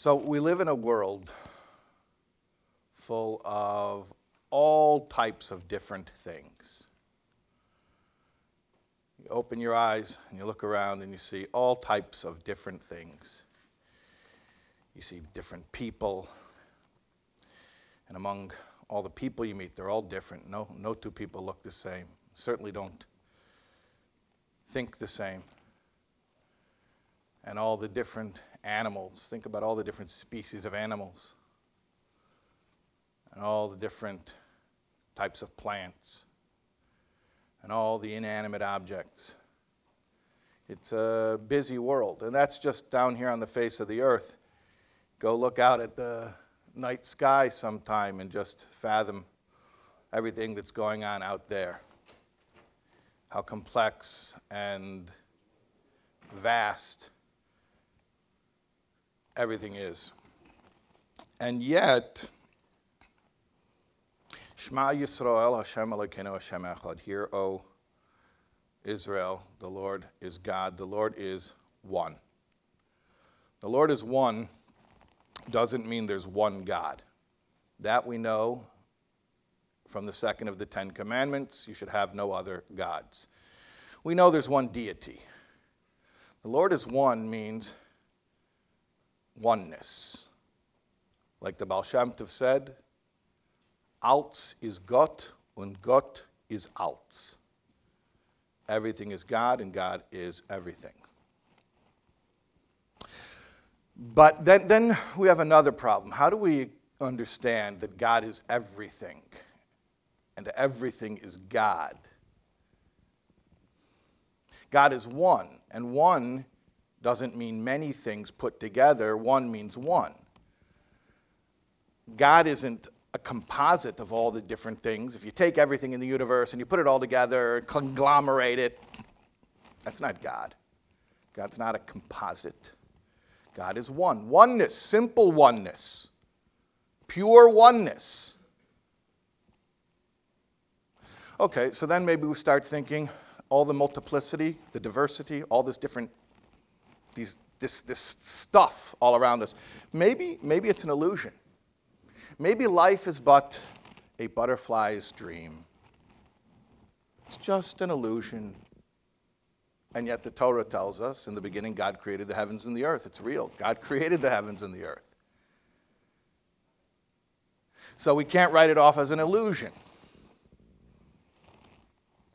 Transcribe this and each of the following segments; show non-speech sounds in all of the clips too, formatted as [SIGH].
So we live in a world full of all types of different things. You open your eyes and you look around and you see all types of different things. You see different people. And among all the people you meet, they're all different. No, no two people look the same. Certainly don't think the same. And all the different animals. Think about all the different species of animals and all the different types of plants and all the inanimate objects. It's a busy world, and that's just down here on the face of the earth. Go look out at the night sky sometime and just fathom everything that's going on out there. How complex and vast everything is. And yet, Shema Yisrael, Hashem Elokeinu, Hashem Echad. Hear, O Israel, the Lord is God. The Lord is one. The Lord is one doesn't mean there's one God. That we know from the second of the Ten Commandments. You should have no other gods. We know there's one deity. The Lord is one means oneness. Like the Baal Shem Tov said, Alts is Gott and Gott is Alts. Everything is God and God is everything. But then, then we have another problem. How do we understand that God is everything and everything is God? God is one, and one doesn't mean many things put together, one means one. God isn't a composite of all the different things. If you take everything in the universe and you put it all together, conglomerate it, that's not God. God's not a composite. God is one. Oneness, simple oneness, pure oneness. Okay, so then maybe we start thinking all the multiplicity, the diversity, all this different these, this, this stuff all around us. Maybe, maybe it's an illusion. Maybe life is but a butterfly's dream. It's just an illusion. And yet the Torah tells us in the beginning, God created the heavens and the earth. It's real. God [LAUGHS] created the heavens and the earth. So we can't write it off as an illusion.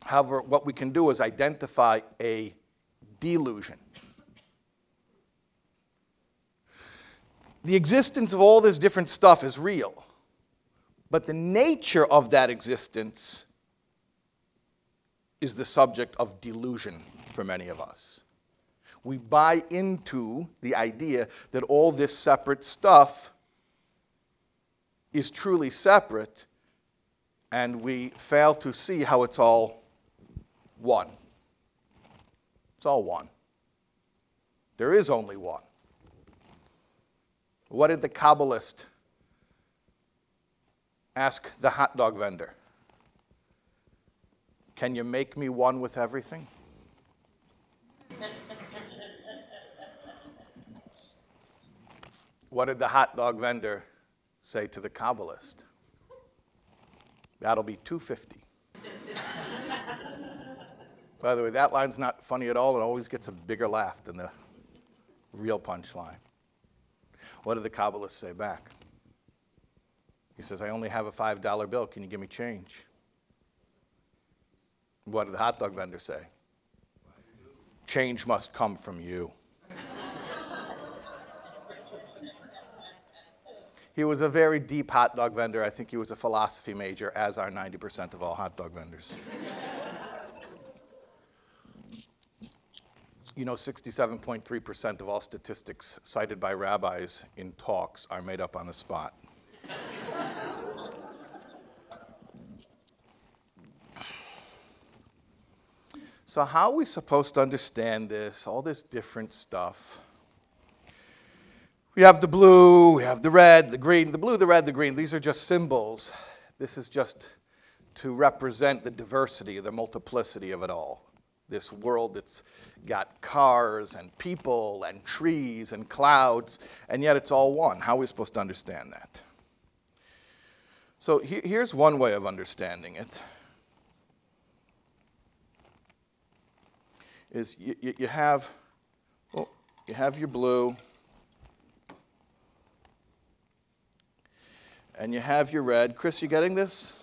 However, what we can do is identify a delusion. The existence of all this different stuff is real. But the nature of that existence is the subject of delusion for many of us. We buy into the idea that all this separate stuff is truly separate, and we fail to see how it's all one. It's all one. There is only one. What did the Kabbalist ask the hot dog vendor? Can you make me one with everything? what did the hot dog vendor say to the Kabbalist? That'll be 250. By the way, that line's not funny at all. It always gets a bigger laugh than the real punchline. What did the Kabbalist say back? He says, I only have a $5 bill. Can you give me change? What did the hot dog vendor say? Change must come from you. he was a very deep hot dog vendor. I think he was a philosophy major, as are 90% of all hot dog vendors. You know, 67.3% of all statistics cited by rabbis in talks are made up on the spot. so, how are we supposed to understand this, all this different stuff? We have the blue, we have the red, the green, the blue, the red, the green. These are just symbols. This is just to represent the diversity, the multiplicity of it all. This world that's got cars and people and trees and clouds, and yet it's all one. How are we supposed to understand that? So he- here's one way of understanding it. Is you, you, you have, well, you have your blue, and you have your red. Chris, you getting this?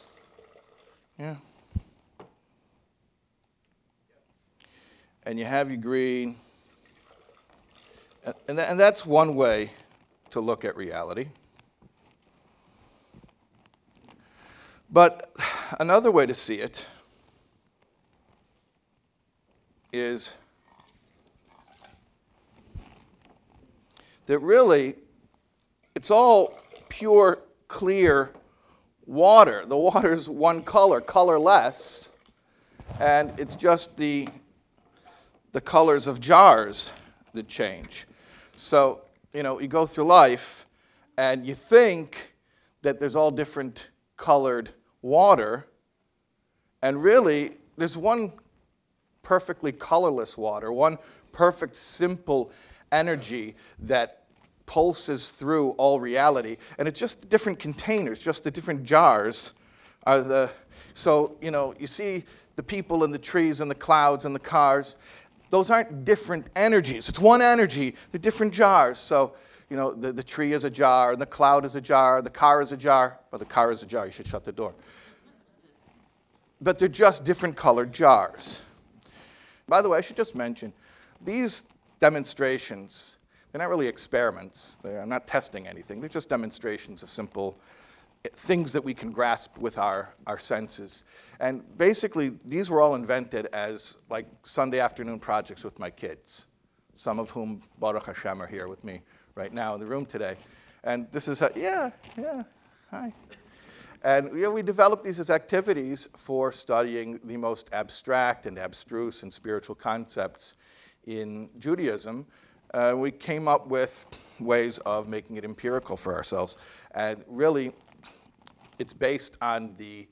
Yeah. And you have your green. And, and, that's one way to look at reality. But another way to see it is that really it's all pure, clear water. The water's one color, colorless, and it's just the, the colors of jars that change. So, you know, you go through life and you think that there's all different colored water, and really, there's one perfectly colorless water, one perfect, simple energy that pulses through all reality. And it's just the different containers, just the different jars are the. So, you know, you see the people and the trees and the clouds and the cars. Those aren't different energies. It's one energy, they're different jars. So, you know, the, the tree is a jar, and the cloud is a jar, the car is a jar. Well, the car is a jar, you should shut the door. But they're just different colored jars. By the way, I should just mention these demonstrations, they're not really experiments. They're not testing anything. They're just demonstrations of simple things that we can grasp with our, our senses. And basically, these were all invented as like Sunday afternoon projects with my kids, some of whom, Baruch Hashem, are here with me right now in the room today. And this is how, yeah, yeah, hi. And you know, we developed these as activities for studying the most abstract and abstruse and spiritual concepts in Judaism. Uh, we came up with ways of making it empirical for ourselves. And really, it's based on the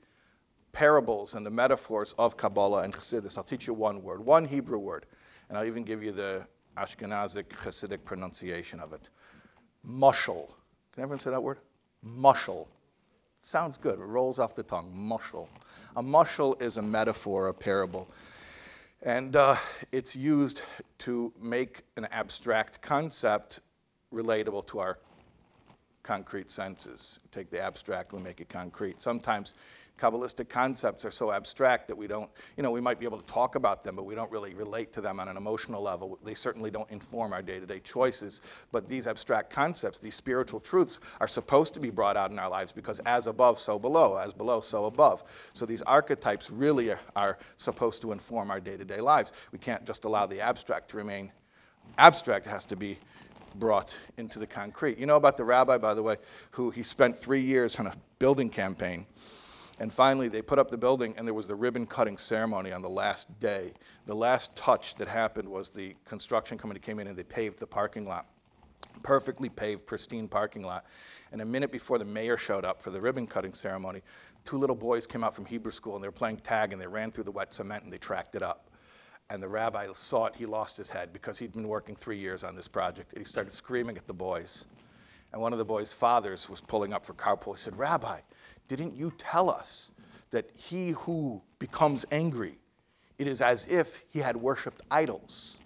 parables and the metaphors of Kabbalah and Chassidus. I'll teach you one word, one Hebrew word, and I'll even give you the Ashkenazic Hasidic pronunciation of it. Mushal. Can everyone say that word? Mushal. Sounds good. It rolls off the tongue. Mushal. A mushal is a metaphor, a parable. And uh, it's used to make an abstract concept relatable to our concrete senses. Take the abstract and make it concrete. Sometimes Kabbalistic concepts are so abstract that we don't, you know, we might be able to talk about them, but we don't really relate to them on an emotional level. They certainly don't inform our day to day choices. But these abstract concepts, these spiritual truths, are supposed to be brought out in our lives because as above, so below, as below, so above. So these archetypes really are, are supposed to inform our day to day lives. We can't just allow the abstract to remain abstract, it has to be brought into the concrete. You know about the rabbi, by the way, who he spent three years on a building campaign and finally, they put up the building, and there was the ribbon cutting ceremony on the last day. The last touch that happened was the construction company came in and they paved the parking lot. Perfectly paved, pristine parking lot. And a minute before the mayor showed up for the ribbon cutting ceremony, two little boys came out from Hebrew school and they were playing tag and they ran through the wet cement and they tracked it up. And the rabbi saw it, he lost his head because he'd been working three years on this project. And he started screaming at the boys. And one of the boys' fathers was pulling up for carpool. He said, Rabbi, didn't you tell us that he who becomes angry, it is as if he had worshiped idols?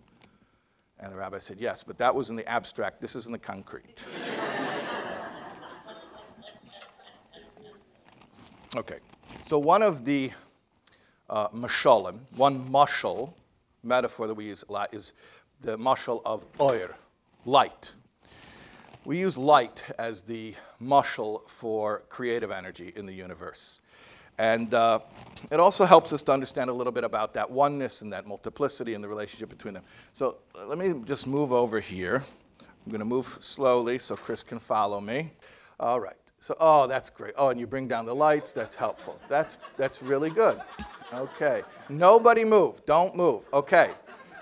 And the rabbi said, Yes, but that was in the abstract. This is in the concrete. [LAUGHS] okay, so one of the uh, mashalim, one mashal metaphor that we use a lot is the mashal of oir, light. We use light as the mushal for creative energy in the universe. And uh, it also helps us to understand a little bit about that oneness and that multiplicity and the relationship between them. So uh, let me just move over here. I'm going to move slowly so Chris can follow me. All right. So, oh, that's great. Oh, and you bring down the lights. That's helpful. That's, that's really good. Okay. Nobody move. Don't move. Okay.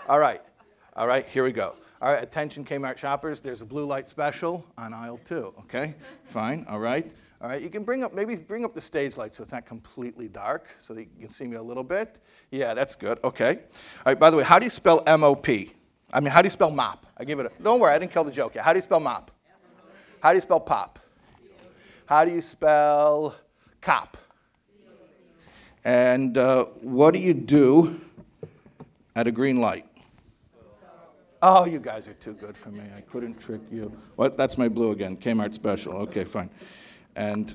All right. All right. Here we go. All right, attention Kmart shoppers, there's a blue light special on aisle two, okay? Fine, all right. All right, you can bring up, maybe bring up the stage light so it's not completely dark so that you can see me a little bit. Yeah, that's good. Okay. All right, by the way, how do you spell M O P? I mean, how do you spell mop? I give it a, don't worry, I didn't kill the joke yet. How do you spell mop? How do you spell pop? How do you spell cop? And uh, what do you do at a green light? Oh, you guys are too good for me. I couldn't trick you. What? That's my blue again. Kmart special. Okay, fine. And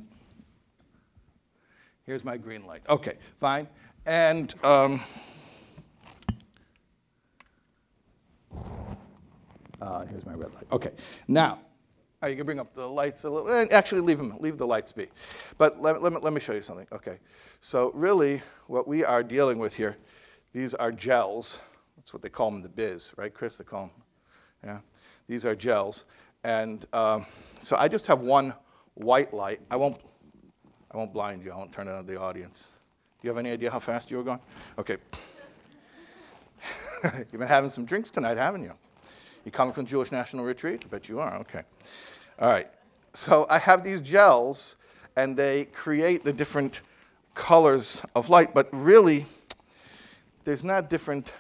here's my green light. Okay, fine. And um, uh, here's my red light. Okay, now. Oh, you can bring up the lights a little. and Actually, leave them. Leave the lights be. But let, let, me, let me show you something. Okay. So really, what we are dealing with here, these are gels. That's what they call them the biz, right, Chris? They call them. Yeah. These are gels, and um, so I just have one white light. I won't. I won't blind you. I won't turn it on the audience. Do you have any idea how fast you were going? Okay. [LAUGHS] You've been having some drinks tonight, haven't you? You coming from Jewish National Retreat? I bet you are. Okay. All right. So I have these gels, and they create the different colors of light, but really, there's not different.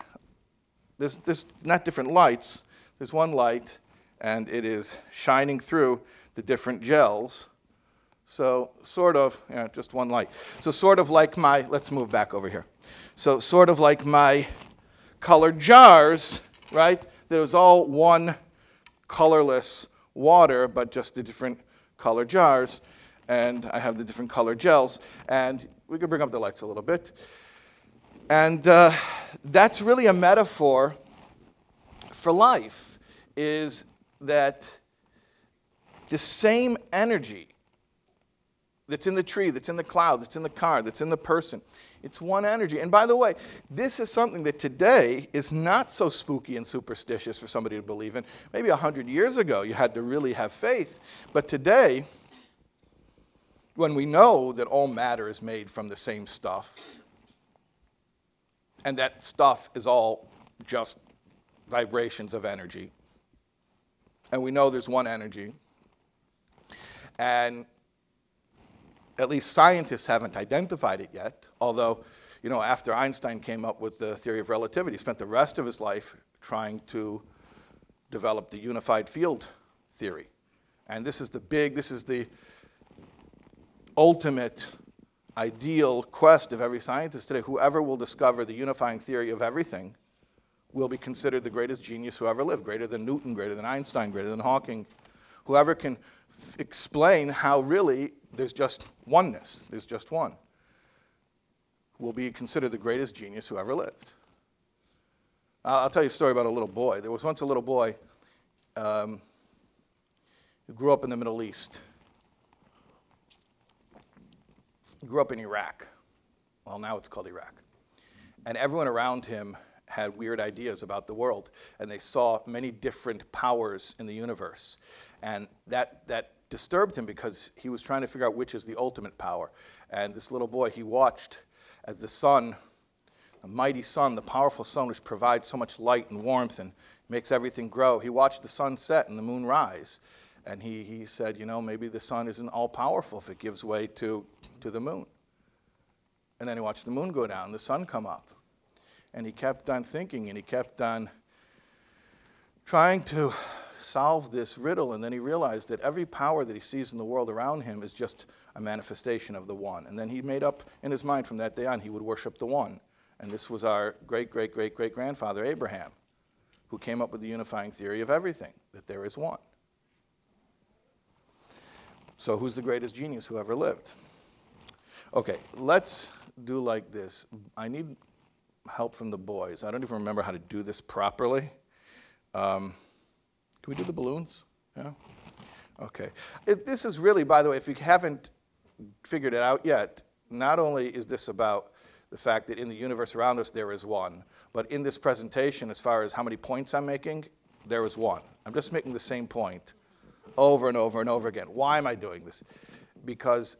There's, there's not different lights. There's one light, and it is shining through the different gels. So sort of, yeah, just one light. So sort of like my. Let's move back over here. So sort of like my colored jars, right? There was all one colorless water, but just the different color jars. And I have the different color gels. And we could bring up the lights a little bit. And uh, that's really a metaphor for life, is that the same energy that's in the tree, that's in the cloud, that's in the car, that's in the person, it's one energy. And by the way, this is something that today is not so spooky and superstitious for somebody to believe in. Maybe 100 years ago, you had to really have faith. But today, when we know that all matter is made from the same stuff, and that stuff is all just vibrations of energy, and we know there's one energy, and at least scientists haven't identified it yet, although, you know, after Einstein came up with the theory of relativity, he spent the rest of his life trying to develop the unified field theory. And this is the big, this is the ultimate ideal quest of every scientist today. Whoever will discover the unifying theory of everything will be considered the greatest genius who ever lived, greater than Newton, greater than Einstein, greater than Hawking. Whoever can f- explain how really there's just oneness, there's just one, will be considered the greatest genius who ever lived. I'll tell you a story about a little boy. There was once a little boy um, who grew up in the Middle East. He grew up in Iraq. Well, now it's called Iraq. And everyone around him had weird ideas about the world, and they saw many different powers in the universe. And that, that disturbed him because he was trying to figure out which is the ultimate power. And this little boy, he watched as the sun, the mighty sun, the powerful sun, which provides so much light and warmth and makes everything grow, he watched the sun set and the moon rise. And he, he said, you know, maybe the sun isn't all powerful if it gives way to, to the moon. And then he watched the moon go down, the sun come up. And he kept on thinking and he kept on trying to solve this riddle, and then he realized that every power that he sees in the world around him is just a manifestation of the one. And then he made up in his mind from that day on he would worship the one. And this was our great, great, great, great grandfather, Abraham, who came up with the unifying theory of everything that there is one. So, who's the greatest genius who ever lived? Okay, let's do like this. I need help from the boys. I don't even remember how to do this properly. Um, we do the balloons? Yeah? Okay. It, this is really, by the way, if you haven't figured it out yet, not only is this about the fact that in the universe around us there is one, but in this presentation, as far as how many points I'm making, there is one. I'm just making the same point over and over and over again. Why am I doing this? Because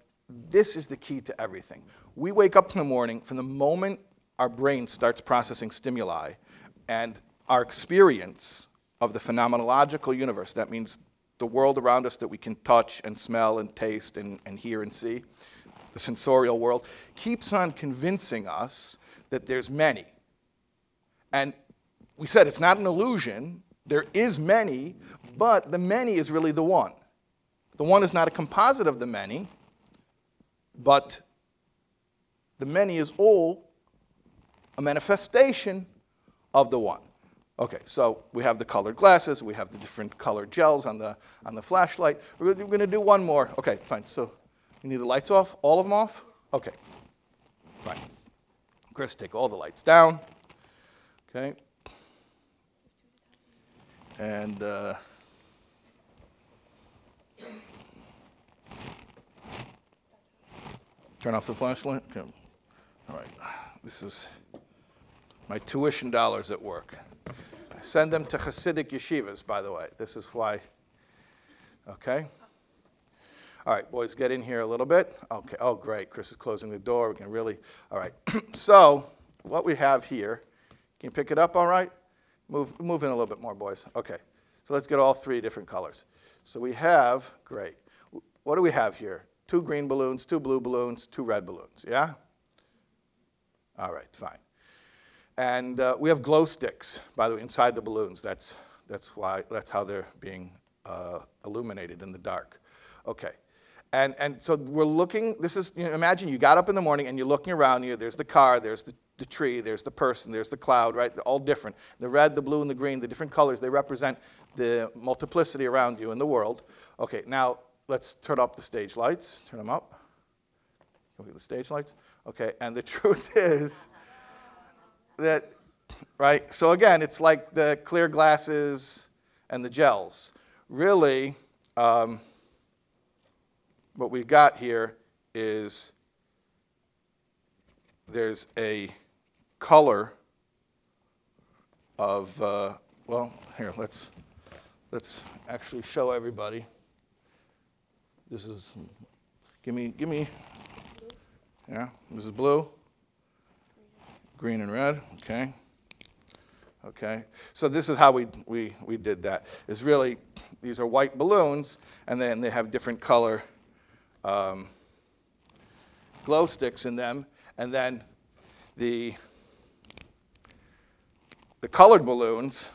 this is the key to everything. We wake up in the morning, from the moment our brain starts processing stimuli, and our experience of the phenomenological universe. That means the world around us that we can touch and smell and taste and, and hear and see, the sensorial world, keeps on convincing us that there's many. And we said it's not an illusion. There is many, but the many is really the one. The one is not a composite of the many, but the many is all a manifestation of the one. Okay, so we have the colored glasses, we have the different colored gels on the, on the flashlight. We're going to do one more. Okay, fine. So you need the lights off? All of them off? Okay, fine. Chris, take all the lights down. Okay. And uh, turn off the flashlight. Okay. All right. This is my tuition dollars at work. Send them to Hasidic yeshivas, by the way. This is why. Okay? All right, boys, get in here a little bit. Okay, oh, great. Chris is closing the door. We can really. All right. [CLEARS THROAT] so, what we have here, can you pick it up all right? Move, move in a little bit more, boys. Okay. So, let's get all three different colors. So, we have, great. What do we have here? Two green balloons, two blue balloons, two red balloons. Yeah? All right, fine. And uh, we have glow sticks, by the way, inside the balloons. That's, that's, why, that's how they're being uh, illuminated in the dark. Okay. And, and so we're looking, this is, you know, imagine you got up in the morning and you're looking around you. There's the car, there's the, the tree, there's the person, there's the cloud, right? They're all different. The red, the blue, and the green, the different colors, they represent the multiplicity around you in the world. Okay, now let's turn up the stage lights. Turn them up. Look at the stage lights. Okay, and the [LAUGHS] truth is, that, right? So again, it's like the clear glasses and the gels. Really, um, what we've got here is there's a color of, uh, well, here, let's, let's actually show everybody. This is, give me, give me, yeah, this is blue green and red, okay? Okay, so this is how we, we, we did that. Is really, these are white balloons, and then they have different color um, glow sticks in them, and then the, the colored balloons,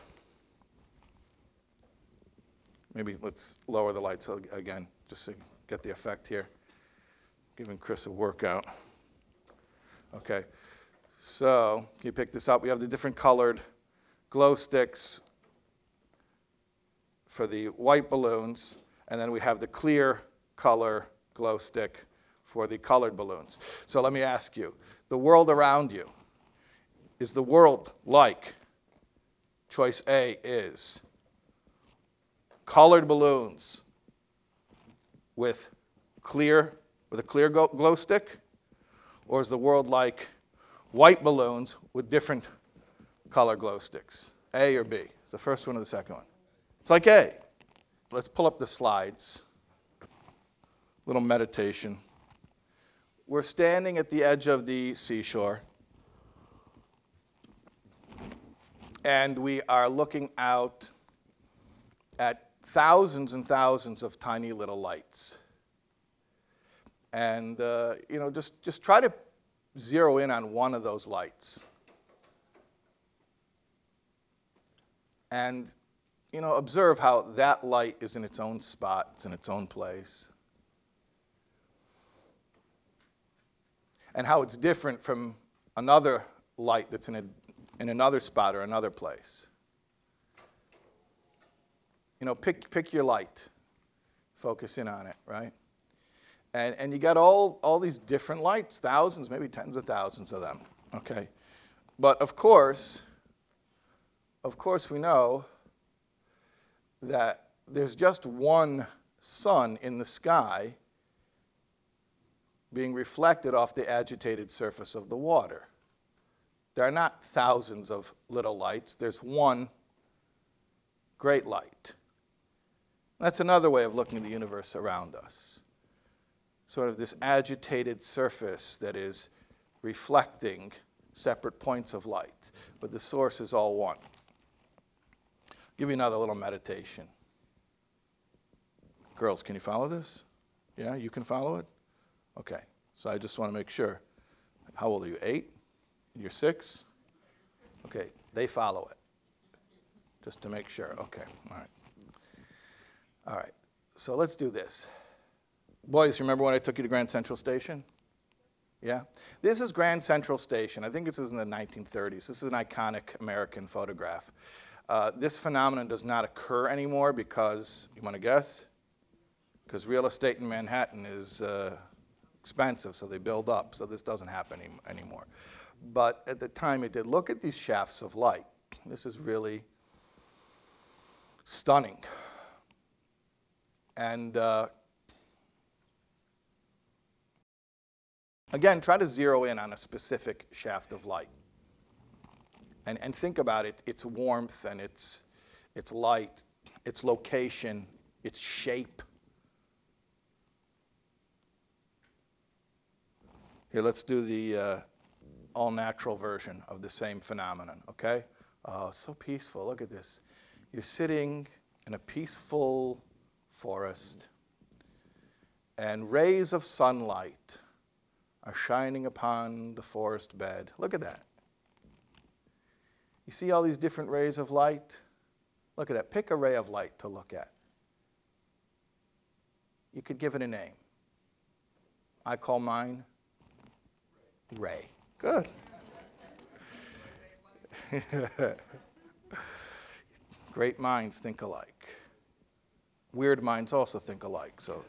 maybe let's lower the lights again, just to get the effect here. Giving Chris a workout. Okay. So you pick this up. We have the different colored glow sticks for the white balloons, and then we have the clear color glow stick for the colored balloons. So let me ask you the world around you, is the world like? Choice A is colored balloons with clear with a clear glow stick or is the world like white balloons with different color glow sticks. A or B? It's the first one or the second one? It's like A. Let's pull up the slides. Little meditation. We're standing at the edge of the seashore. And we are looking out at thousands and thousands of tiny little lights. And, uh, you know, just, just try to zero in on one of those lights. And, you know, observe how that light is in its own spot, it's in its own place. And how it's different from another light that's in, a, in another spot or another place. You know, pick, pick your light, focus in on it, right? And, and you got all, all these different lights, thousands, maybe tens of thousands of them. Okay. But of course, of course, we know that there's just one sun in the sky being reflected off the agitated surface of the water. There are not thousands of little lights, there's one great light. That's another way of looking at the universe around us sort of this agitated surface that is reflecting separate points of light, but the source is all one. I'll give you another little meditation. Girls, can you follow this? Yeah, you can follow it? Okay, so I just want to make sure. How old are you? Eight? You're six? Okay, they follow it. Just to make sure. Okay, all right. All right, so let's do this. Boys, remember when I took you to Grand Central Station? Yeah? This is Grand Central Station. I think this is in the 1930s. This is an iconic American photograph. Uh, this phenomenon does not occur anymore because, you want to guess? Because real estate in Manhattan is uh, expensive, so they build up. So this doesn't happen any, anymore. But at the time it did. Look at these shafts of light. This is really stunning. And uh, again, try to zero in on a specific shaft of light. And, and think about it its warmth and its, its light, its location, its shape. Here, let's do the uh, all natural version of the same phenomenon, okay? Oh, so peaceful. Look at this. You're sitting in a peaceful forest, and rays of sunlight are shining upon the forest bed. Look at that. You see all these different rays of light? Look at that. Pick a ray of light to look at. You could give it a name. I call mine Ray. Good. [LAUGHS] Great minds think alike. Weird minds also think alike. So.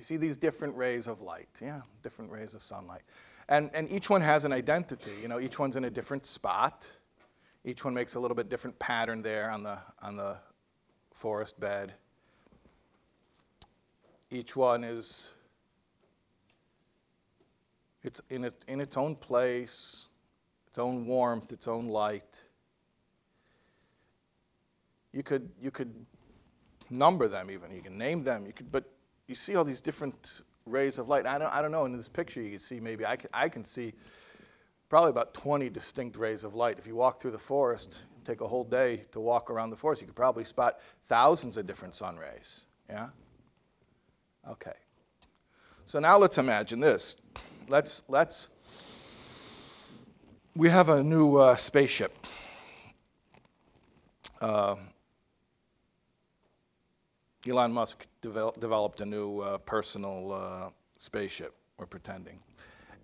You see these different rays of light, yeah, different rays of sunlight. And, and each one has an identity, you know, each one's in a different spot. Each one makes a little bit different pattern there on the, on the forest bed. Each one is it's in, it, in its own place, its own warmth, its own light. You could, you could number them even, you can name them, you could, but you see all these different rays of light. I don't, I don't know, in this picture you can see maybe, I can, I can see probably about 20 distinct rays of light. If you walk through the forest, take a whole day to walk around the forest, you could probably spot thousands of different sun rays. Yeah? Okay. So now let's imagine this. Let's, let's, we have a new uh, spaceship. Uh, Elon Musk devel- developed a new uh, personal uh, spaceship, we're pretending.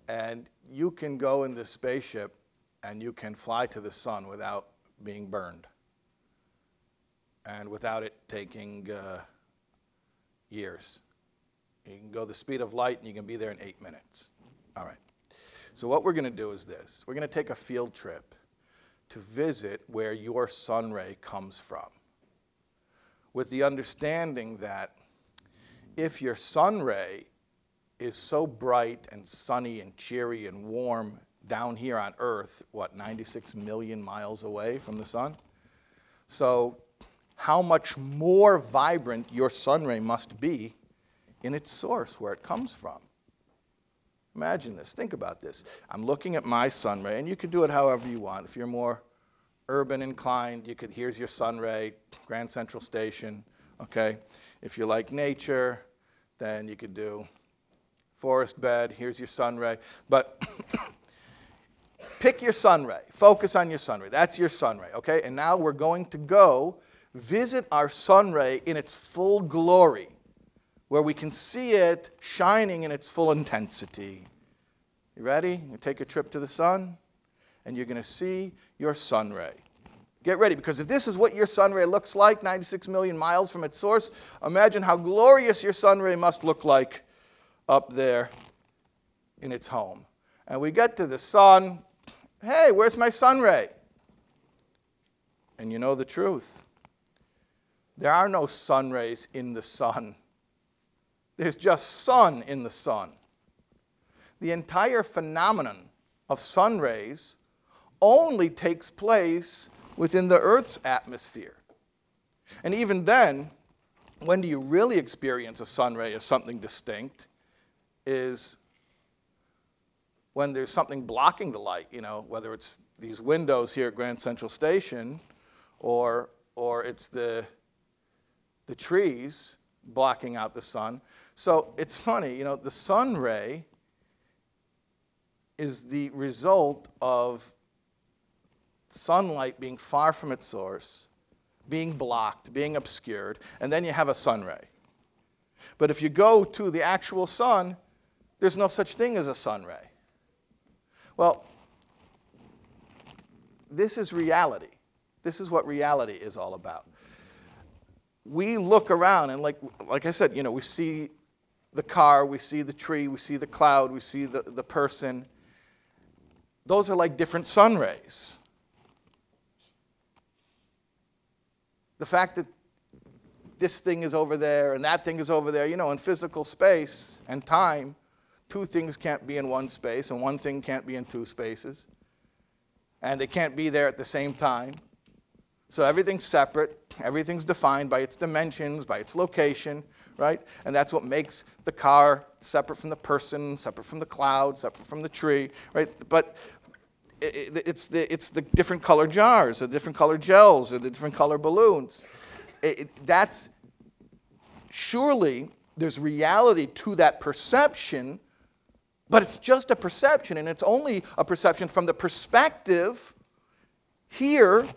And you can go in this spaceship and you can fly to the sun without being burned and without it taking uh, years. You can go the speed of light and you can be there in eight minutes. All right. So, what we're going to do is this we're going to take a field trip to visit where your sun ray comes from, with the understanding that if your sun ray is so bright and sunny and cheery and warm down here on Earth, what, 96 million miles away from the sun? So, how much more vibrant your sun ray must be in its source, where it comes from. Imagine this. Think about this. I'm looking at my sun ray, and you could do it however you want. If you're more urban inclined, you could, here's your sun ray, Grand Central Station, okay? If you like nature, then you could do forest bed, here's your sun ray. But [COUGHS] pick your sun ray, focus on your sun ray. That's your sun ray, okay? And now we're going to go visit our sun ray in its full glory where we can see it shining in its full intensity. You ready? You take a trip to the sun, and you're going to see your sun ray. Get ready, because if this is what your sun ray looks like, 96 million miles from its source, imagine how glorious your sun ray must look like up there in its home. And we get to the sun. Hey, where's my sun ray? And you know the truth. There are no sun rays in the sun. There's just sun in the sun. The entire phenomenon of sun rays only takes place within the Earth's atmosphere. And even then, when do you really experience a sun ray as something distinct? Is when there's something blocking the light, you know, whether it's these windows here at Grand Central Station or, or it's the, the trees blocking out the sun. So it's funny, you know, the sun ray is the result of sunlight being far from its source, being blocked, being obscured, and then you have a sun ray. But if you go to the actual sun, there's no such thing as a sun ray. Well, this is reality. This is what reality is all about. We look around and like like I said, you know, we see the car, we see the tree, we see the cloud, we see the, the person. Those are like different sun rays. The fact that this thing is over there and that thing is over there, you know, in physical space and time, two things can't be in one space and one thing can't be in two spaces. And they can't be there at the same time. So everything's separate, everything's defined by its dimensions, by its location, right? And that's what makes the car separate from the person, separate from the cloud, separate from the tree, right? But it's the, it's the different color jars, or different color gels, or the different color balloons. It, it, that's surely there's reality to that perception, but it's just a perception, and it's only a perception from the perspective here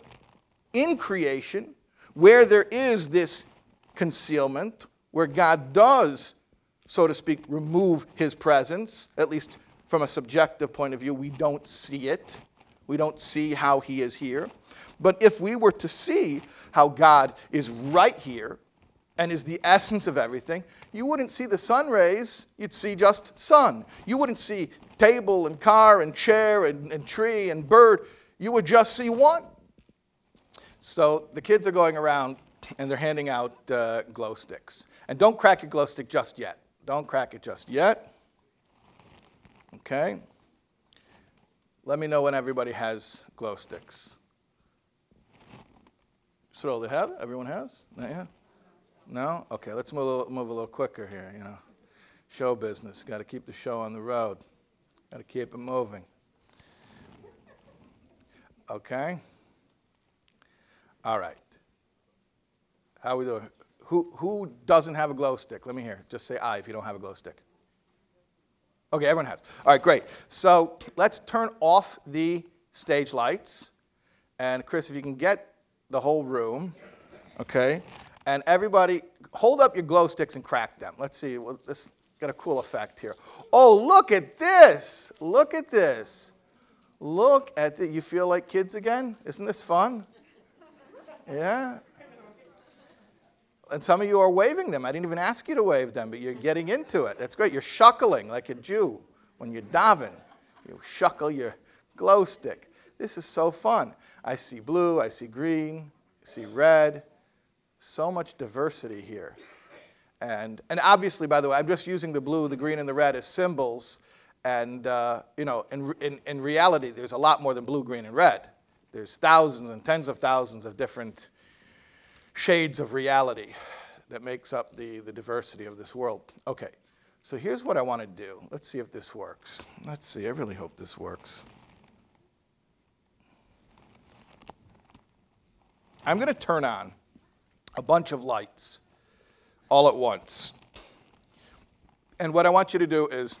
in creation where there is this concealment, where God does, so to speak, remove his presence, at least from a subjective point of view, we don't see it. We don't see how he is here. But if we were to see how God is right here and is the essence of everything, you wouldn't see the sun rays, you'd see just sun. You wouldn't see table and car and chair and, and tree and bird. You would just see one. So the kids are going around and they're handing out uh, glow sticks. And don't crack your glow stick just yet. Don't crack it just yet. Okay? Let me know when everybody has glow sticks. So they have? Everyone has? Not yet? No? Okay, let's move a little, move a little quicker here, you know. Show business. Got to keep the show on the road. Got to keep it moving. Okay? All right. How we doing? Who, who doesn't have a glow stick? Let me hear. Just say I if you don't have a glow stick. Okay, everyone has. All right, great. So let's turn off the stage lights. And Chris, if you can get the whole room, okay? And everybody, hold up your glow sticks and crack them. Let's see. Well, this got a cool effect here. Oh, look at this. Look at this. Look at it. You feel like kids again? Isn't this fun? Yeah? And some of you are waving them. I didn't even ask you to wave them, but you're getting into it. That's great. You're shuckling like a Jew when you're daven. You shuckle your glow stick. This is so fun. I see blue, I see green, I see red. So much diversity here. And, and obviously, by the way, I'm just using the blue, the green, and the red as symbols. And, uh, you know, in, in, in reality, there's a lot more than blue, green, and red. There's thousands and tens of thousands of different shades of reality that makes up the, the diversity of this world. Okay, so here's what I want to do. Let's see if this works. Let's see, I really hope this works. I'm going to turn on a bunch of lights all at once. And what I want you to do is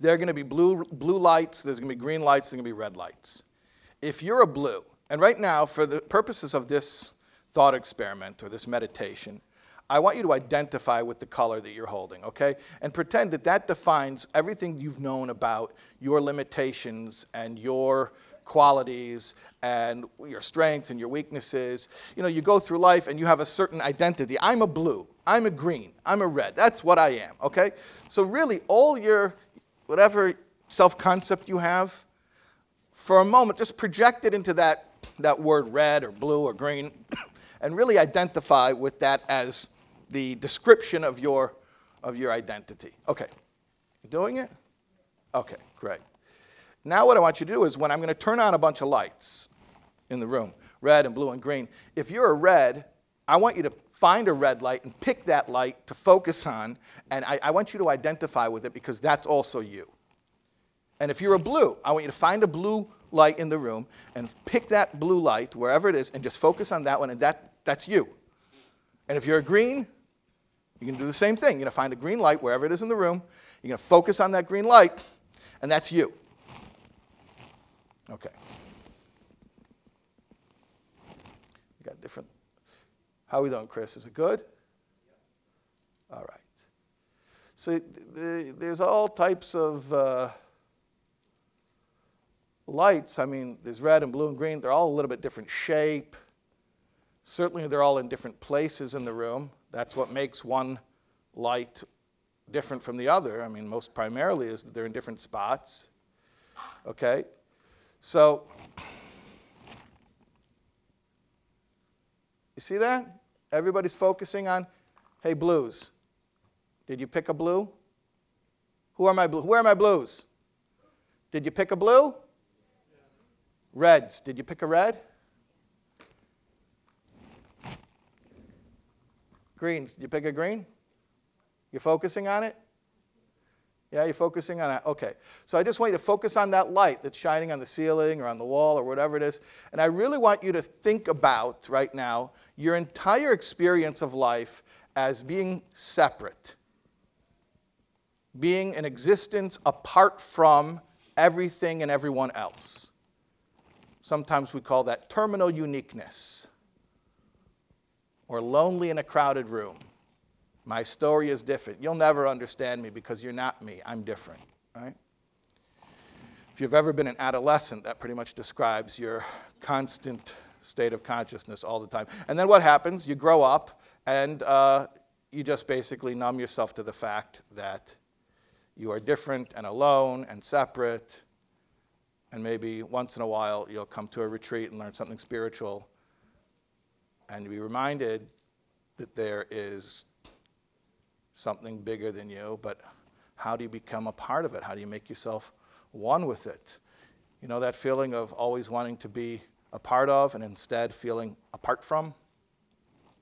there are going to be blue, blue lights, there's going to be green lights, there's going to be red lights. If you're a blue, and right now, for the purposes of this thought experiment or this meditation, I want you to identify with the color that you're holding, okay? And pretend that that defines everything you've known about your limitations and your qualities and your strengths and your weaknesses. You know, you go through life and you have a certain identity. I'm a blue, I'm a green, I'm a red. That's what I am, okay? So, really, all your, whatever self concept you have, for a moment, just project it into that, that word red or blue or green and really identify with that as the description of your, of your identity. Okay, you doing it? Okay, great. Now, what I want you to do is when I'm going to turn on a bunch of lights in the room, red and blue and green, if you're a red, I want you to find a red light and pick that light to focus on, and I, I want you to identify with it because that's also you. And if you're a blue, I want you to find a blue light in the room and pick that blue light wherever it is and just focus on that one and that, that's you. And if you're a green, you can do the same thing. You're going to find a green light wherever it is in the room. You're going to focus on that green light and that's you. Okay. We got different. How are we doing, Chris? Is it good? All right. So the, there's all types of uh, lights. I mean, there's red and blue and green. They're all a little bit different shape. Certainly, they're all in different places in the room. That's what makes one light different from the other. I mean, most primarily is that they're in different spots. Okay? So, you see that? Everybody's focusing on, hey, blues. Did you pick a blue? Who are my blue? Who are my blues? Did you pick a blue? Reds. Did you pick a red? Greens. You pick a green? You're focusing on it? Yeah, you're focusing on it. Okay. So I just want you to focus on that light that's shining on the ceiling or on the wall or whatever it is. And I really want you to think about right now your entire experience of life as being separate being an existence apart from everything and everyone else. Sometimes we call that terminal uniqueness or lonely in a crowded room. My story is different. You'll never understand me because you're not me. I'm different, right? If you've ever been an adolescent, that pretty much describes your constant state of consciousness all the time. And then what happens? You grow up and uh, you just basically numb yourself to the fact that you are different and alone and separate. And maybe once in a while you'll come to a retreat and learn something spiritual and to be reminded that there is something bigger than you, but how do you become a part of it? How do you make yourself one with it? You know that feeling of always wanting to be a part of and instead feeling apart from?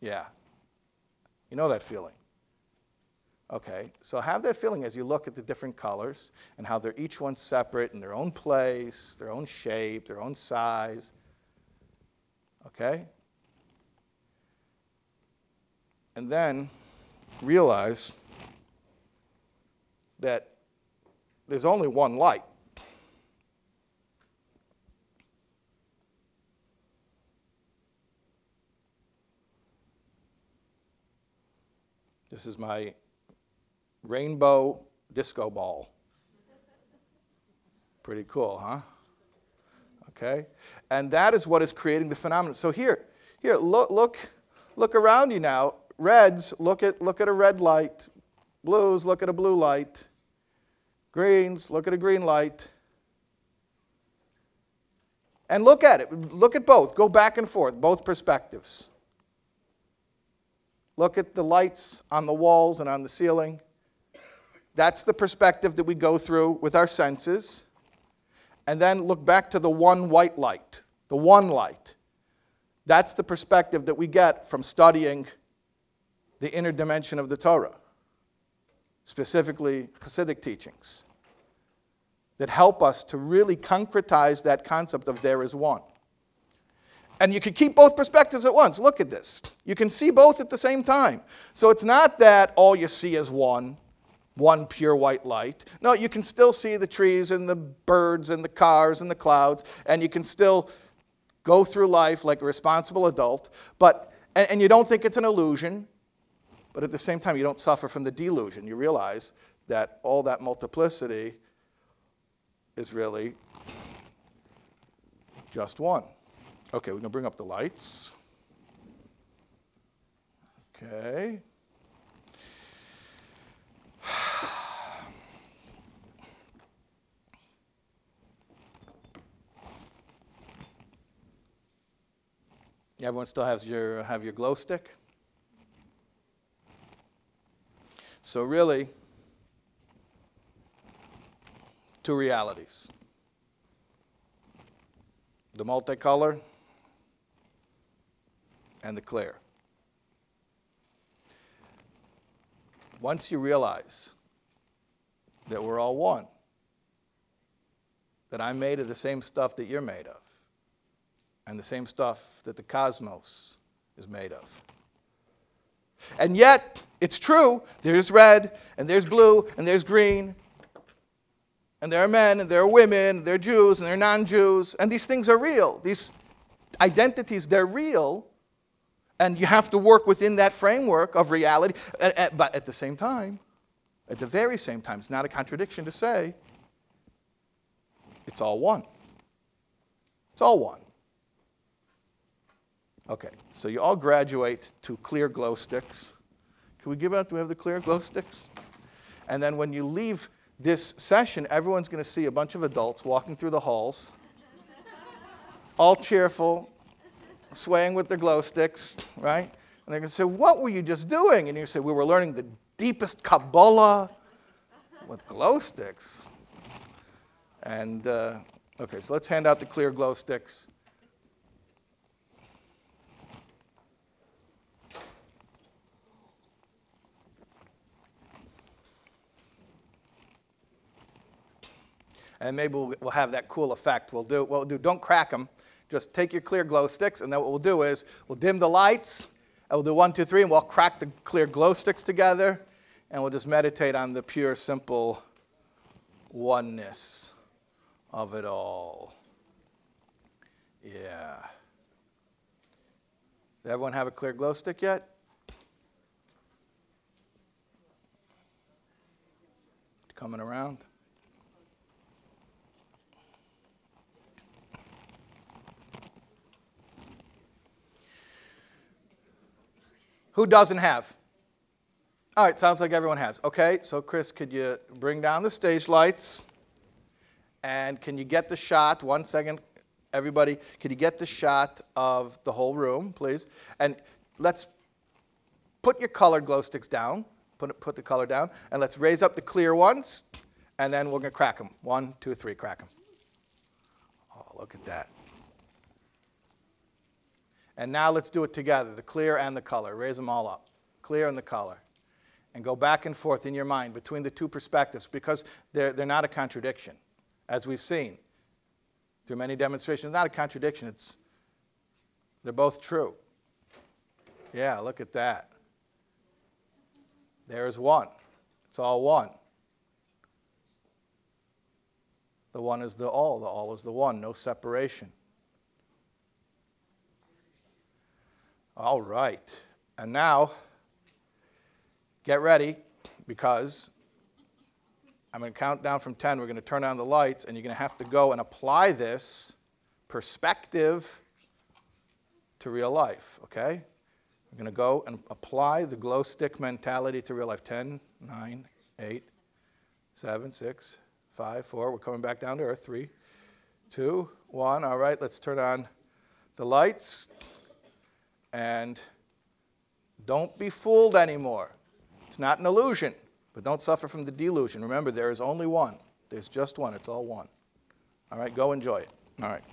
Yeah. You know that feeling. Okay, so have that feeling as you look at the different colors and how they're each one separate in their own place, their own shape, their own size. Okay? And then realize that there's only one light. This is my rainbow disco ball. Pretty cool, huh? Okay? And that is what is creating the phenomenon. So here, here, look, look, look around you now. Reds, look at, look at a red light. Blues, look at a blue light. Greens, look at a green light. And look at it. Look at both. Go back and forth, both perspectives. Look at the lights on the walls and on the ceiling. That's the perspective that we go through with our senses. And then look back to the one white light, the one light. That's the perspective that we get from studying the inner dimension of the Torah, specifically Hasidic teachings, that help us to really concretize that concept of there is one. And you can keep both perspectives at once. Look at this. You can see both at the same time. So it's not that all you see is one one pure white light. No, you can still see the trees and the birds and the cars and the clouds, and you can still go through life like a responsible adult, but and, and you don't think it's an illusion, but at the same time you don't suffer from the delusion. You realize that all that multiplicity is really just one. Okay, we're going to bring up the lights. Okay. [SIGHS] Everyone still has your have your glow stick. So really, two realities. The multicolor and the clear. Once you realize that we're all one, that I'm made of the same stuff that you're made of, and the same stuff that the cosmos is made of. And yet, it's true, there's red, and there's blue, and there's green, and there are men, and there are women, and there are Jews, and there are non Jews, and these things are real. These identities, they're real, and you have to work within that framework of reality. But at the same time, at the very same time, it's not a contradiction to say it's all one. It's all one. Okay, so you all graduate to clear glow sticks. Can we give out, do we have the clear glow sticks? And then when you leave this session, everyone's going to see a bunch of adults walking through the halls, all cheerful, swaying with their glow sticks, right? And they're going to say, What were you just doing? And you say, We were learning the deepest Kabbalah with glow sticks. And, uh, okay, so let's hand out the clear glow sticks. And maybe we'll, we'll have that cool effect. We'll do, we'll do, don't crack them. Just take your clear glow sticks, and then what we'll do is we'll dim the lights, and we'll do one, two, three, and we'll crack the clear glow sticks together, and we'll just meditate on the pure, simple oneness of it all. Yeah. Did everyone have a clear glow stick yet? Coming around? Who doesn't have? All right, sounds like everyone has. Okay, so Chris, could you bring down the stage lights? And can you get the shot? One second, everybody. Can you get the shot of the whole room, please? And let's put your colored glow sticks down. Put, put the color down. And let's raise up the clear ones. And then we're going to crack them. One, two, three, crack them. Oh, look at that. And now let's do it together the clear and the color. Raise them all up. Clear and the color. And go back and forth in your mind between the two perspectives because they're, they're not a contradiction, as we've seen through many demonstrations. Not a contradiction, it's, they're both true. Yeah, look at that. There's one. It's all one. The one is the all, the all is the one, no separation. All right. And now, get ready because I'm going to count down from 10. We're going to turn on the lights, and you're going to have to go and apply this perspective to real life, okay? We're going to go and apply the glow stick mentality to real life. 10, 9, 8, 7, 6, 5, 4. We're coming back down to earth. 3, 2, 1. All right, let's turn on the lights. And don't be fooled anymore. It's not an illusion, but don't suffer from the delusion. Remember, there is only one. There's just one. It's all one. All right, go enjoy it. All right.